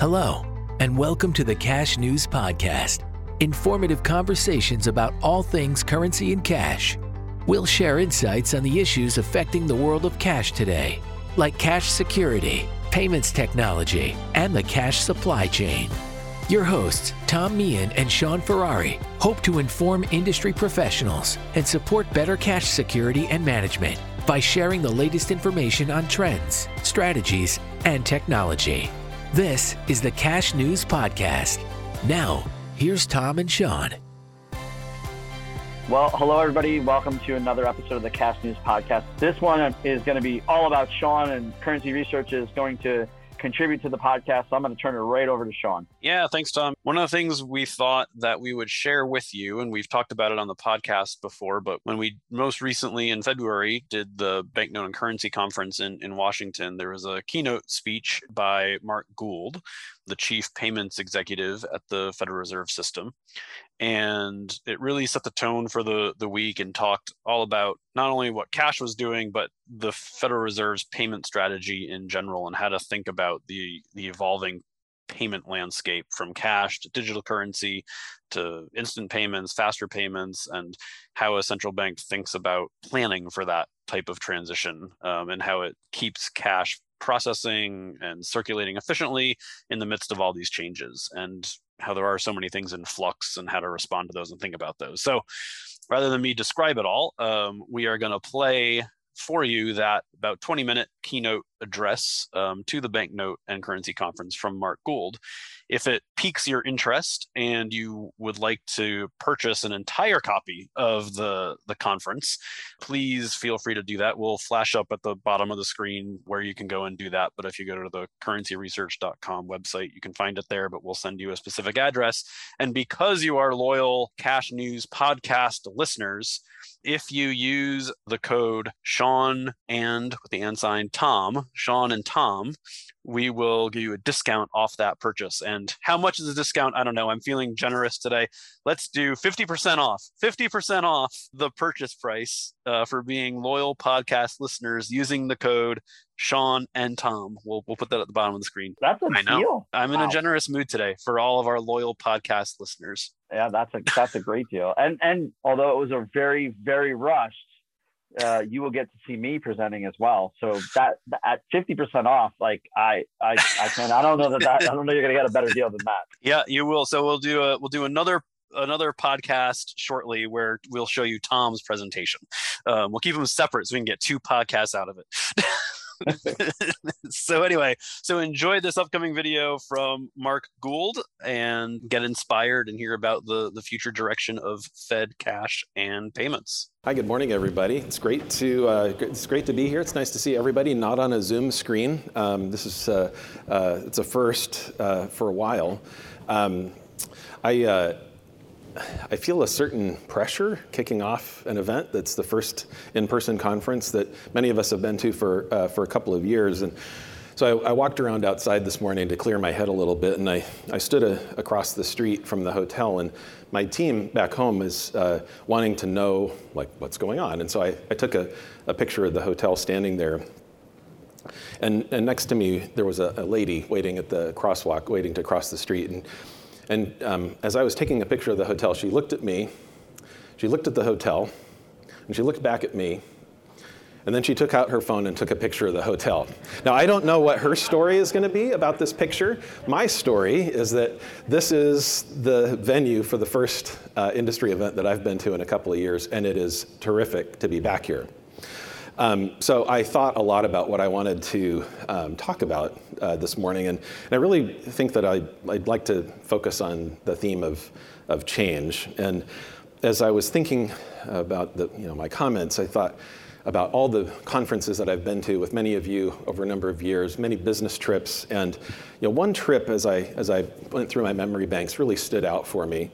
Hello, and welcome to the Cash News Podcast. Informative conversations about all things currency and cash. We'll share insights on the issues affecting the world of cash today, like cash security, payments technology, and the cash supply chain. Your hosts, Tom Meehan and Shaun Ferrari, hope to inform industry professionals and support better cash security and management by sharing the latest information on trends, strategies, and technology. This is the Cash News Podcast. Now, here's Tom and Shaun. Well, hello, everybody. Welcome to another episode of the Cash News Podcast. This one is going to be all about Shaun, and Currency Research is going to contribute to the podcast. So I'm going to turn it right over to Shaun. Yeah, thanks, Tom. One of the things we thought that we would share with you, and we've talked about it on the podcast before, but when we most recently in February did the Banknote and Currency Conference in, in Washington, there was a keynote speech by Mark Gould, the chief payments executive at the Federal Reserve System. And it really set the tone for the, the week and talked all about not only what cash was doing, but the Federal Reserve's payment strategy in general and how to think about the, the evolving payment landscape from cash to digital currency to instant payments, faster payments, and how a central bank thinks about planning for that type of transition um, and how it keeps cash processing and circulating efficiently in the midst of all these changes and how there are so many things in flux and how to respond to those and think about those. So rather than me describe it all, um, we are going to play for you that about 20 minute keynote address um, to the banknote and currency conference from Mark Gould. If it piques your interest and you would like to purchase an entire copy of the, the conference, please feel free to do that. We'll flash up at the bottom of the screen where you can go and do that. But if you go to the currencyresearch.com website, you can find it there, but we'll send you a specific address. And because you are loyal Cash News podcast listeners, if you use the code Shaun and with the and sign Tom, Shaun and Tom, we will give you a discount off that purchase. And how much is the discount? I don't know. I'm feeling generous today. Let's do 50% off, 50% off the purchase price uh, for being loyal podcast listeners using the code Shaun and Tom. We'll, we'll put that at the bottom of the screen. That's a I know. deal. I'm in Wow. a generous mood today for all of our loyal podcast listeners. Yeah, that's a that's a great deal. And and although it was a very very rushed, uh, you will get to see me presenting as well. So that at fifty percent off, like I I I can I don't know that, that I don't know you're gonna get a better deal than that. Yeah, you will. So we'll do a we'll do another another podcast shortly where we'll show you Tom's presentation. Um, we'll keep them separate so we can get two podcasts out of it. so anyway, so enjoy this upcoming video from Mark Gould and get inspired and hear about the the future direction of Fed cash and payments. Hi, good morning, everybody. It's great to uh, it's great to be here. It's nice to see everybody not on a Zoom screen. Um, this is uh, uh, it's a first uh, for a while. Um, I. Uh, I feel a certain pressure kicking off an event that's the first in-person conference that many of us have been to for uh, for a couple of years, and so I, I walked around outside this morning to clear my head a little bit, and I, I stood a, across the street from the hotel, and my team back home is uh, wanting to know like what's going on, and so I, I took a, a picture of the hotel standing there. And, and next to me, there was a, a lady waiting at the crosswalk, waiting to cross the street. And, and um, as I was taking a picture of the hotel, she looked at me, she looked at the hotel, and she looked back at me, and then she took out her phone and took a picture of the hotel. Now, I don't know what her story is going to be about this picture. My story is that this is the venue for the first uh, industry event that I've been to in a couple of years, and it is terrific to be back here. Um, so I thought a lot about what I wanted to um, talk about uh, this morning, and, and I really think that I, I'd like to focus on the theme of, of change. And as I was thinking about the, you know, my comments, I thought about all the conferences that I've been to with many of you over a number of years, many business trips, and you know, one trip as I, as I went through my memory banks really stood out for me.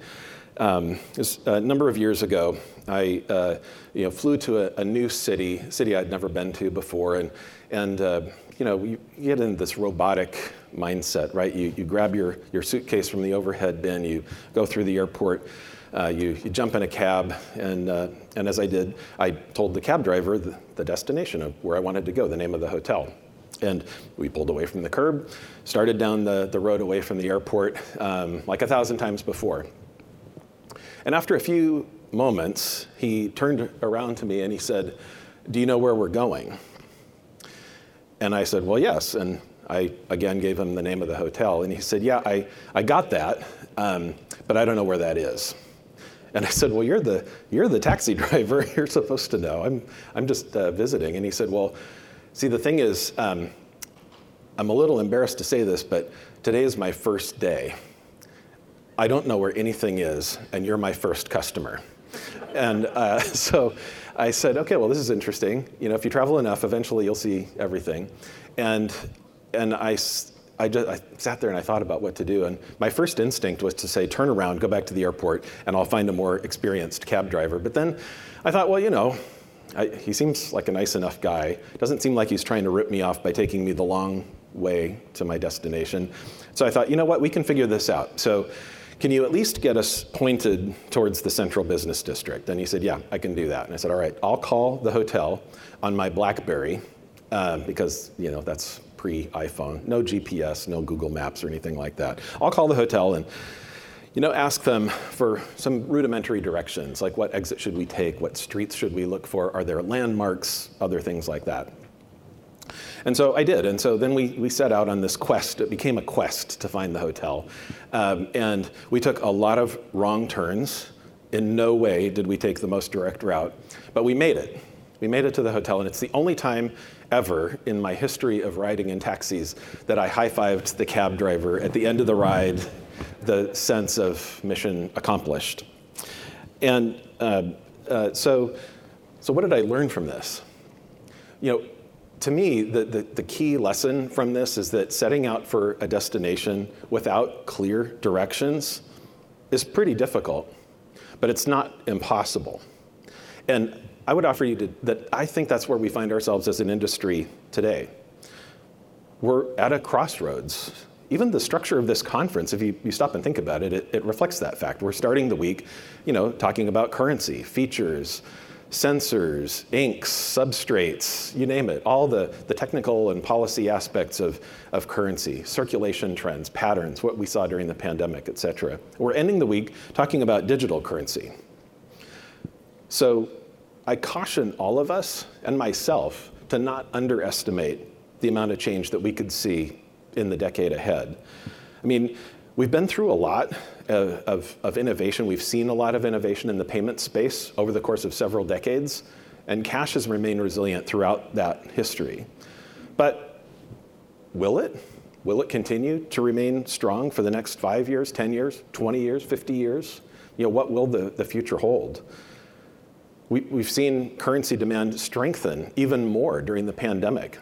Um, a number of years ago, I uh, you know, flew to a, a new city, city I'd never been to before, and, and uh, you know, you, you get in this robotic mindset, right? You, you grab your, your suitcase from the overhead bin, you go through the airport, uh, you, you jump in a cab, and, uh, and as I did, I told the cab driver the, the destination of where I wanted to go, the name of the hotel. And we pulled away from the curb, started down the, the road away from the airport um, like a thousand times before. And after a few moments, he turned around to me and he said, Do you know where we're going? And I said, Well, yes. And I again gave him the name of the hotel. And he said, Yeah, I, I got that, um, but I don't know where that is. And I said, Well, you're the, you're the taxi driver. You're supposed to know. I'm, I'm just uh, visiting. And he said, Well, see, the thing is, um, I'm a little embarrassed to say this, but today is my first day. I don't know where anything is, and you're my first customer. and uh, so I said, okay, well, this is interesting. You know, if you travel enough, eventually you'll see everything. And, and I, I, just, I sat there and I thought about what to do. And my first instinct was to say, turn around, go back to the airport, and I'll find a more experienced cab driver. But then I thought, well, you know, I, he seems like a nice enough guy. Doesn't seem like he's trying to rip me off by taking me the long way to my destination. So I thought, you know what, we can figure this out. So can you at least get us pointed towards the central business district? And he said, yeah, I can do that. And I said, all right, I'll call the hotel on my BlackBerry um, because, you know, that's pre-iPhone. No GPS, no Google Maps or anything like that. I'll call the hotel and you know, ask them for some rudimentary directions, like what exit should we take, what streets should we look for, are there landmarks, other things like that. And so I did. And so then we, we set out on this quest. It became a quest to find the hotel. Um, and we took a lot of wrong turns. In no way did we take the most direct route, but we made it. We made it to the hotel, and it's the only time ever in my history of riding in taxis that I high fived the cab driver at the end of the ride, the sense of mission accomplished. And uh, uh, so, so, what did I learn from this? You know, to me, the, the, the, key lesson from this is that setting out for a destination without clear directions is pretty difficult, but it's not impossible. And I would offer you to, that I think that's where we find ourselves as an industry today. We're at a crossroads. Even the structure of this conference, if you, you stop and think about it, it, it reflects that fact. We're starting the week, you know, talking about currency, features, sensors, inks, substrates, you name it, all the, the technical and policy aspects of, of currency, circulation trends, patterns, what we saw during the pandemic, et cetera. We're ending the week talking about digital currency. So I caution all of us and myself to not underestimate the amount of change that we could see in the decade ahead. I mean, we've been through a lot of, of, of, innovation. We've seen a lot of innovation in the payment space over the course of several decades, and cash has remained resilient throughout that history. But will it? Will it continue to remain strong for the next five years, 10 years, 20 years, 50 years? You know, what will the, the future hold? We, we've seen currency demand strengthen even more during the pandemic,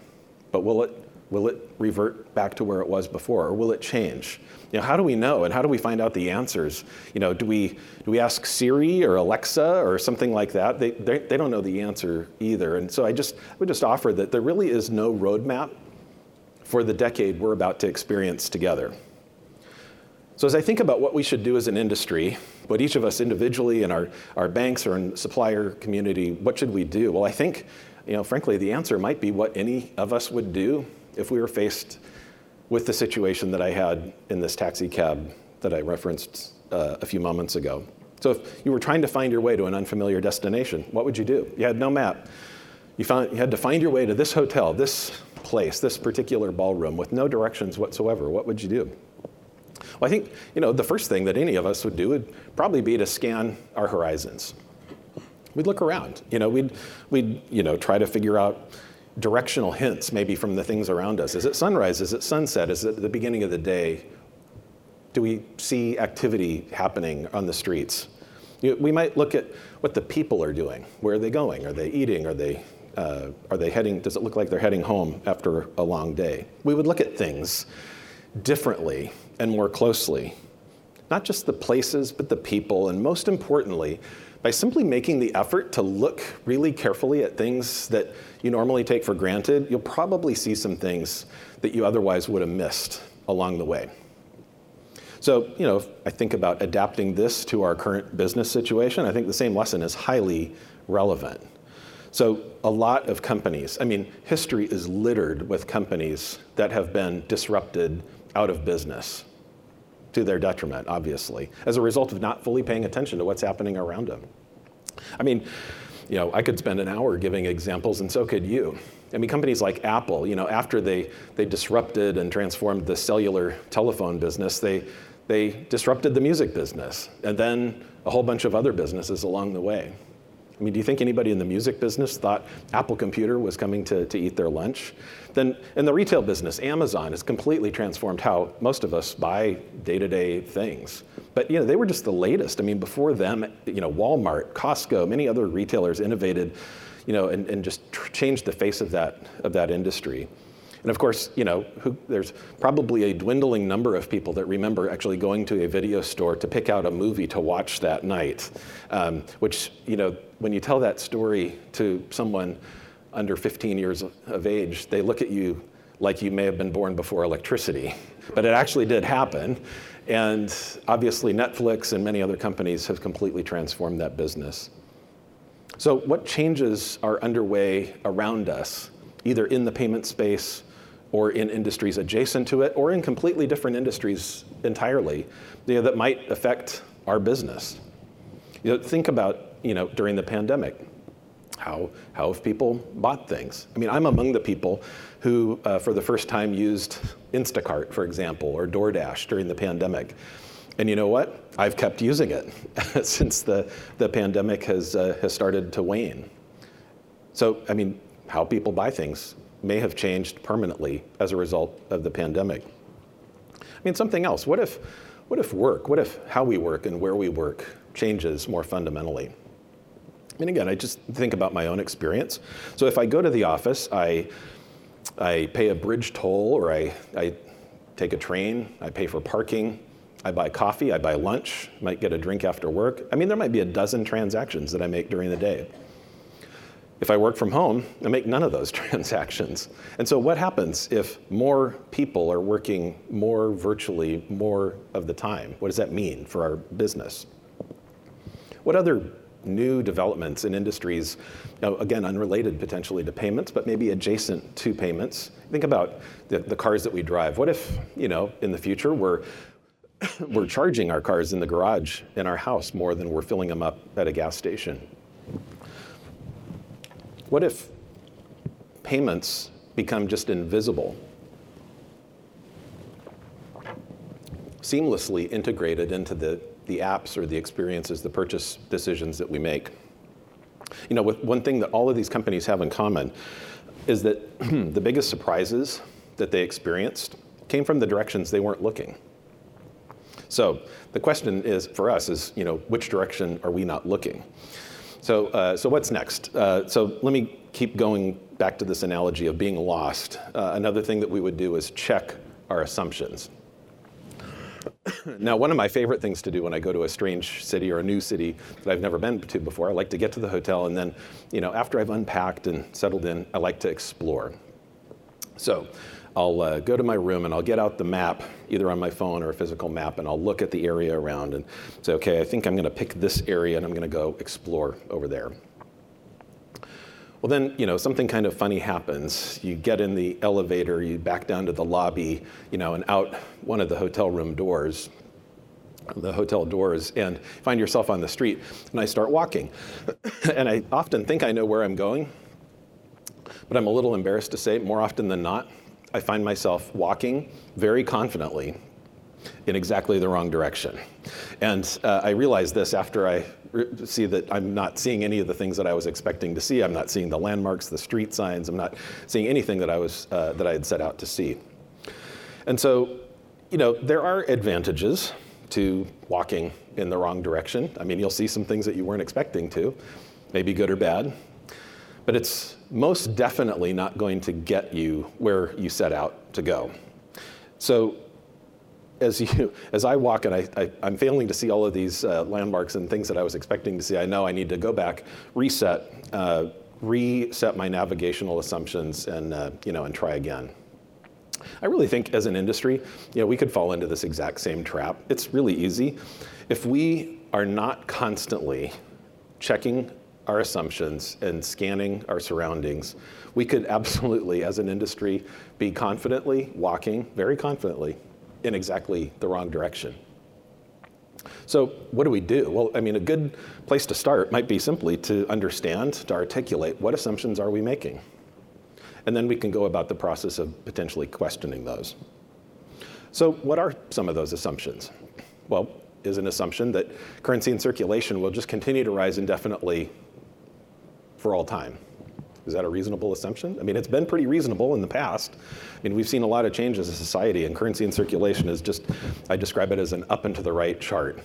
but will it Will it revert back to where it was before, or will it change? You know, how do we know, and how do we find out the answers? You know, do we do we ask Siri or Alexa or something like that? They they, they don't know the answer either, and so I just I would just offer that there really is no roadmap for the decade we're about to experience together. So as I think about what we should do as an industry, what each of us individually and our, our banks or in supplier community, what should we do? Well, I think, you know, frankly, the answer might be what any of us would do if we were faced with the situation that I had in this taxi cab that I referenced uh, a few moments ago. So if you were trying to find your way to an unfamiliar destination, what would you do? You had no map. You, found, you had to find your way to this hotel, this place, this particular ballroom with no directions whatsoever. What would you do? Well, I think you know the first thing that any of us would do would probably be to scan our horizons. We'd look around. You know, we'd we'd you know try to figure out directional hints maybe from the things around us. Is it sunrise? Is it sunset? Is it the beginning of the day? Do we see activity happening on the streets? We might look at what the people are doing. Where are they going? Are they eating? Are they, uh, are they heading? Does it look like they're heading home after a long day? We would look at things differently and more closely. Not just the places, but the people, and most importantly, by simply making the effort to look really carefully at things that you normally take for granted, you'll probably see some things that you otherwise would have missed along the way. So, you know, if I think about adapting this to our current business situation, I think the same lesson is highly relevant. So a lot of companies, I mean, history is littered with companies that have been disrupted out of business to their detriment, obviously, as a result of not fully paying attention to what's happening around them. I mean, you know, I could spend an hour giving examples, and so could you. I mean, companies like Apple, you know, after they, they disrupted and transformed the cellular telephone business, they, they disrupted the music business, and then a whole bunch of other businesses along the way. I mean, do you think anybody in the music business thought Apple Computer was coming to, to eat their lunch? Then in the retail business, Amazon has completely transformed how most of us buy day-to-day things. But you know, they were just the latest. I mean, before them, you know, Walmart, Costco, many other retailers innovated, you know, and, and just tr- changed the face of that of that industry. And of course, you know, who, there's probably a dwindling number of people that remember actually going to a video store to pick out a movie to watch that night. Um, which, you know, when you tell that story to someone under 15 years of age, they look at you like you may have been born before electricity. But it actually did happen. And obviously, Netflix and many other companies have completely transformed that business. So, what changes are underway around us, either in the payment space or in industries adjacent to it, or in completely different industries entirely, you know, that might affect our business? You know, think about you know, during the pandemic. How, how have people bought things? I mean, I'm among the people who, uh, for the first time, used Instacart, for example, or DoorDash during the pandemic. And you know what? I've kept using it since the, the pandemic has, uh, has started to wane. So, I mean, how people buy things may have changed permanently as a result of the pandemic. I mean, something else. What if, what if work, what if how we work and where we work changes more fundamentally? And again, I just think about my own experience. So if I go to the office, I, I pay a bridge toll or I, I take a train, I pay for parking, I buy coffee, I buy lunch, might get a drink after work. I mean, there might be a dozen transactions that I make during the day. If I work from home, I make none of those transactions. And so, what happens if more people are working more virtually more of the time? What does that mean for our business? What other new developments in industries, you know, again, unrelated potentially to payments, but maybe adjacent to payments. Think about the, the cars that we drive. What if, you know, in the future we're we're charging our cars in the garage in our house more than we're filling them up at a gas station? What if payments become just invisible? Seamlessly integrated into the the apps or the experiences, the purchase decisions that we make. You know, one thing that all of these companies have in common is that the biggest surprises that they experienced came from the directions they weren't looking. So the question is for us is, you know, which direction are we not looking? So, uh, so what's next? Uh, so let me keep going back to this analogy of being lost. Uh, another thing that we would do is check our assumptions. now, one of my favorite things to do when I go to a strange city or a new city that I've never been to before, I like to get to the hotel and then, you know, after I've unpacked and settled in, I like to explore. So I'll uh, go to my room and I'll get out the map, either on my phone or a physical map, and I'll look at the area around and say, okay, I think I'm going to pick this area and I'm going to go explore over there. Well, then, you know, something kind of funny happens. You get in the elevator, you back down to the lobby, you know, and out one of the hotel room doors, the hotel doors, and find yourself on the street. And I start walking. and I often think I know where I'm going, but I'm a little embarrassed to say, more often than not, I find myself walking very confidently in exactly the wrong direction. And uh, I realize this after I see that I'm not seeing any of the things that I was expecting to see. I'm not seeing the landmarks, the street signs. I'm not seeing anything that I was uh, that I had set out to see. And so, you know, there are advantages to walking in the wrong direction. I mean, you'll see some things that you weren't expecting to, maybe good or bad. But it's most definitely not going to get you where you set out to go. So as you as I walk and I, I am failing to see all of these uh, landmarks and things that I was expecting to see, I know I need to go back, reset, uh, reset my navigational assumptions, and uh, you know and try again. I really think as an industry, you know, we could fall into this exact same trap. It's really easy if we are not constantly checking our assumptions and scanning our surroundings, we could absolutely, as an industry, be confidently walking, very confidently, in exactly the wrong direction. So, what do we do? Well, I mean, a good place to start might be simply to understand, to articulate what assumptions are we making. And then we can go about the process of potentially questioning those. So, what are some of those assumptions? Well, is an assumption that currency in circulation will just continue to rise indefinitely for all time. Is that a reasonable assumption? I mean, it's been pretty reasonable in the past. I mean, we've seen a lot of changes in society, and currency in circulation is just, I describe it as an up and to the right chart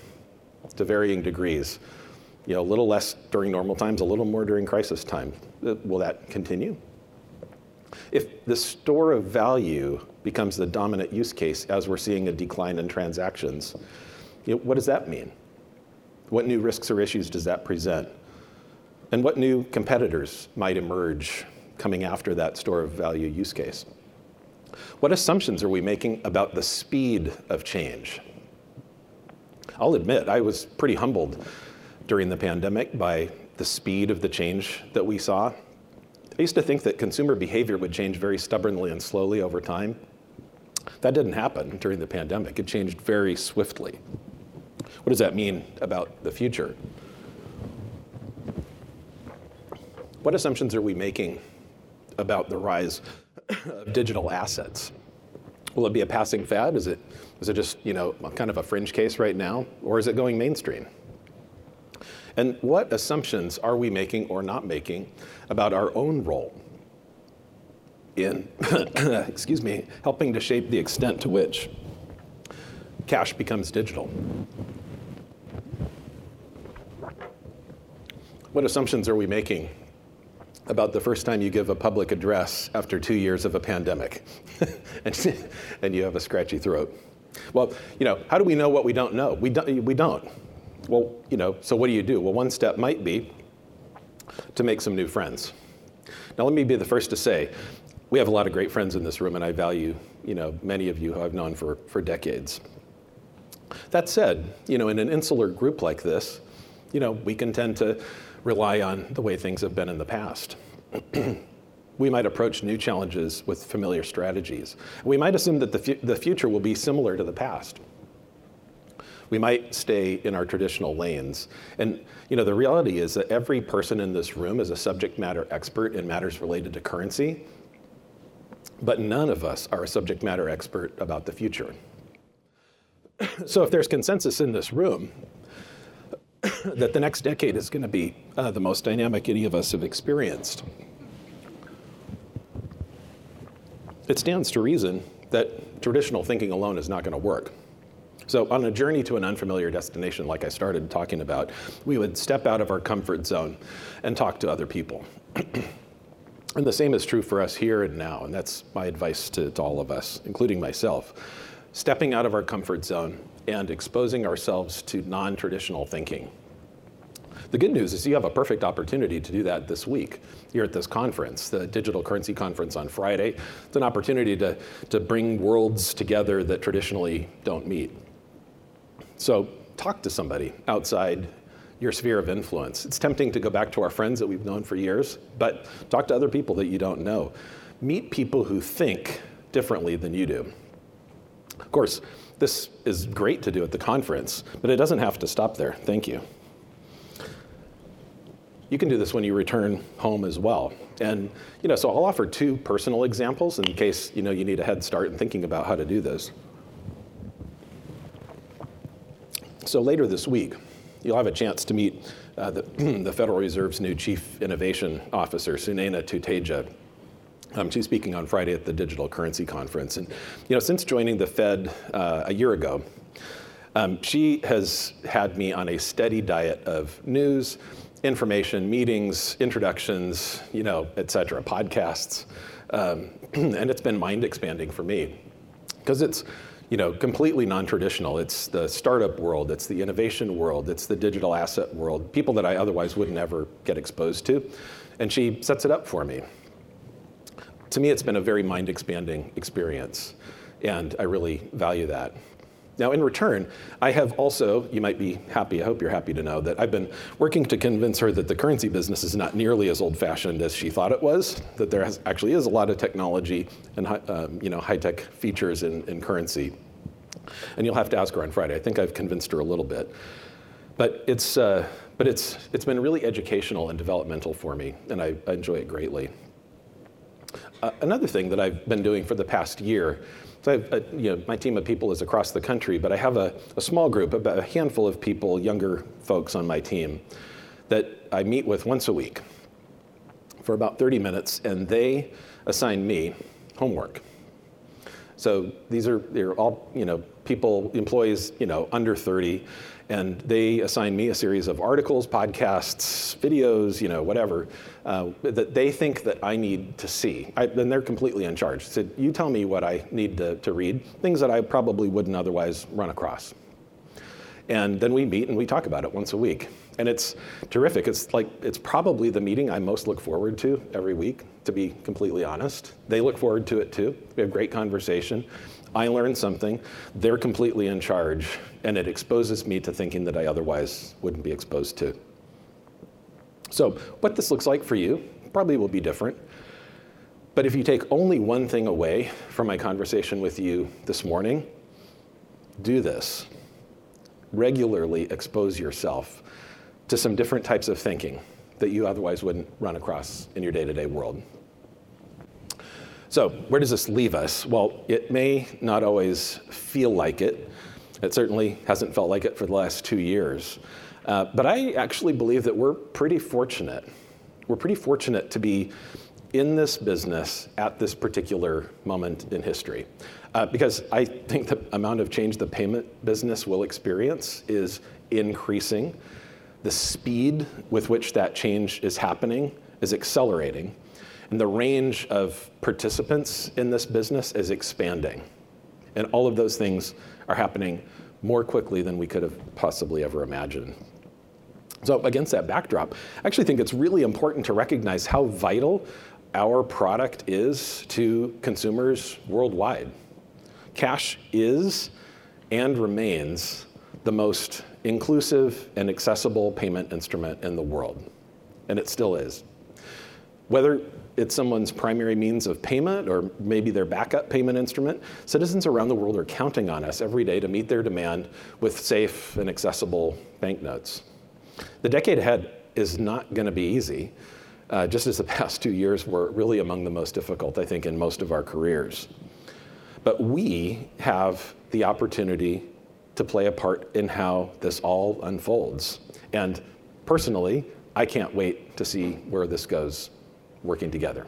to varying degrees. You know, a little less during normal times, a little more during crisis time. Uh, will that continue? If the store of value becomes the dominant use case as we're seeing a decline in transactions, you know, what does that mean? What new risks or issues does that present? And what new competitors might emerge coming after that store of value use case? What assumptions are we making about the speed of change? I'll admit, I was pretty humbled during the pandemic by the speed of the change that we saw. I used to think that consumer behavior would change very stubbornly and slowly over time. That didn't happen during the pandemic. It changed very swiftly. What does that mean about the future? What assumptions are we making about the rise of digital assets? Will it be a passing fad? Is it, is it just, you know, kind of a fringe case right now? Or is it going mainstream? And what assumptions are we making or not making about our own role in, excuse me, helping to shape the extent to which cash becomes digital? What assumptions are we making about the first time you give a public address after two years of a pandemic and, and you have a scratchy throat. Well, you know, how do we know what we don't know? We don't, we don't. Well, you know, so what do you do? Well, one step might be to make some new friends. Now, let me be the first to say, we have a lot of great friends in this room, and I value, you know, many of you who I've known for, for decades. That said, you know, in an insular group like this, you know, we can tend to rely on the way things have been in the past. we might approach new challenges with familiar strategies. We might assume that the, fu- the future will be similar to the past. We might stay in our traditional lanes. And you know, the reality is that every person in this room is a subject matter expert in matters related to currency, but none of us are a subject matter expert about the future. so if there's consensus in this room that the next decade is going to be uh, the most dynamic any of us have experienced. It stands to reason that traditional thinking alone is not going to work. So, on a journey to an unfamiliar destination, like I started talking about, we would step out of our comfort zone and talk to other people. and the same is true for us here and now, and that's my advice to, to all of us, including myself. Stepping out of our comfort zone and exposing ourselves to non traditional thinking. The good news is you have a perfect opportunity to do that this week. You're at this conference, the Digital Currency Conference on Friday. It's an opportunity to, to bring worlds together that traditionally don't meet. So talk to somebody outside your sphere of influence. It's tempting to go back to our friends that we've known for years, but talk to other people that you don't know. Meet people who think differently than you do. Of course, this is great to do at the conference, but it doesn't have to stop there. Thank you. You can do this when you return home as well. And you know, so I'll offer two personal examples in case you know you need a head start in thinking about how to do this. So later this week, you'll have a chance to meet uh, the, the, Federal Reserve's new Chief Innovation Officer, Sunaina Tuteja. Um, she's speaking on Friday at the Digital Currency Conference. And you know, since joining the Fed uh, a year ago, um, she has had me on a steady diet of news, information, meetings, introductions, you know, et cetera, podcasts. Um, and it's been mind expanding for me because it's, you know, completely non-traditional. It's the startup world, it's the innovation world, it's the digital asset world, people that I otherwise would never get exposed to. And she sets it up for me to me, it's been a very mind expanding experience, and I really value that. Now, in return, I have also, you might be happy, I hope you're happy to know, that I've been working to convince her that the currency business is not nearly as old fashioned as she thought it was, that there has, actually is a lot of technology and um, you know, high tech features in, in currency. And you'll have to ask her on Friday. I think I've convinced her a little bit. But it's, uh, but it's, it's been really educational and developmental for me, and I, I enjoy it greatly. Uh, another thing that I've been doing for the past year so I have, uh, you know, my team of people is across the country, but I have a, a small group, about a handful of people, younger folks on my team, that I meet with once a week for about 30 minutes, and they assign me homework. So these are they're all you know people employees you know under 30, and they assign me a series of articles, podcasts, videos, you know, whatever, uh, that they think that I need to see. I, and they're completely in charge. So you tell me what I need to, to read, things that I probably wouldn't otherwise run across. And then we meet and we talk about it once a week. And it's terrific. It's like, it's probably the meeting I most look forward to every week, to be completely honest. They look forward to it too. We have great conversation. I learn something, they're completely in charge, and it exposes me to thinking that I otherwise wouldn't be exposed to. So, what this looks like for you probably will be different. But if you take only one thing away from my conversation with you this morning, do this. Regularly expose yourself to some different types of thinking that you otherwise wouldn't run across in your day to day world. So, where does this leave us? Well, it may not always feel like it. It certainly hasn't felt like it for the last two years. Uh, but I actually believe that we're pretty fortunate. We're pretty fortunate to be in this business at this particular moment in history. Uh, because I think the amount of change the payment business will experience is increasing. The speed with which that change is happening is accelerating. And the range of participants in this business is expanding. And all of those things are happening more quickly than we could have possibly ever imagined. So, against that backdrop, I actually think it's really important to recognize how vital our product is to consumers worldwide. Cash is and remains the most inclusive and accessible payment instrument in the world, and it still is. Whether it's someone's primary means of payment or maybe their backup payment instrument, citizens around the world are counting on us every day to meet their demand with safe and accessible banknotes. The decade ahead is not going to be easy, uh, just as the past two years were really among the most difficult, I think, in most of our careers. But we have the opportunity to play a part in how this all unfolds. And personally, I can't wait to see where this goes working together.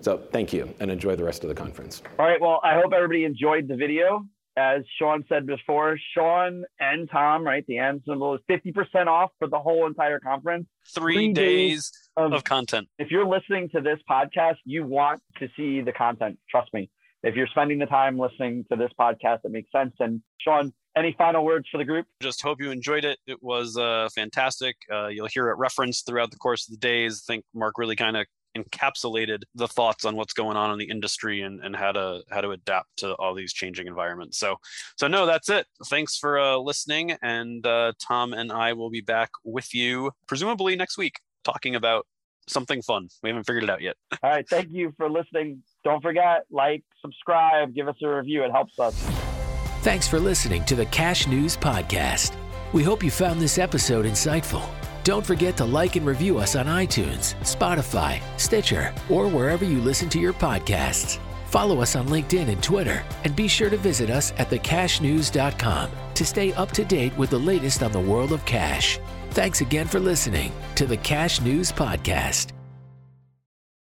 So thank you and enjoy the rest of the conference. All right. Well, I hope everybody enjoyed the video. As Shaun said before, Shaun and Tom, right? The end symbol is 50% off for the whole entire conference. Three, Three days, days of, of content. If you're listening to this podcast, you want to see the content. Trust me. If you're spending the time listening to this podcast, it makes sense. And Shaun, any final words for the group? Just hope you enjoyed it. It was uh, fantastic. Uh, you'll hear it referenced throughout the course of the days. I think Mark really kind of encapsulated the thoughts on what's going on in the industry and, and how to how to adapt to all these changing environments. So so no, that's it. Thanks for uh, listening, and uh, Tom and I will be back with you presumably next week talking about something fun. We haven't figured it out yet. All right, thank you for listening. Don't forget like, subscribe, give us a review. It helps us. Thanks for listening to the Cash News Podcast. We hope you found this episode insightful. Don't forget to like and review us on iTunes, Spotify, Stitcher, or wherever you listen to your podcasts. Follow us on LinkedIn and Twitter, and be sure to visit us at thecashnews.com to stay up to date with the latest on the world of cash. Thanks again for listening to the Cash News Podcast.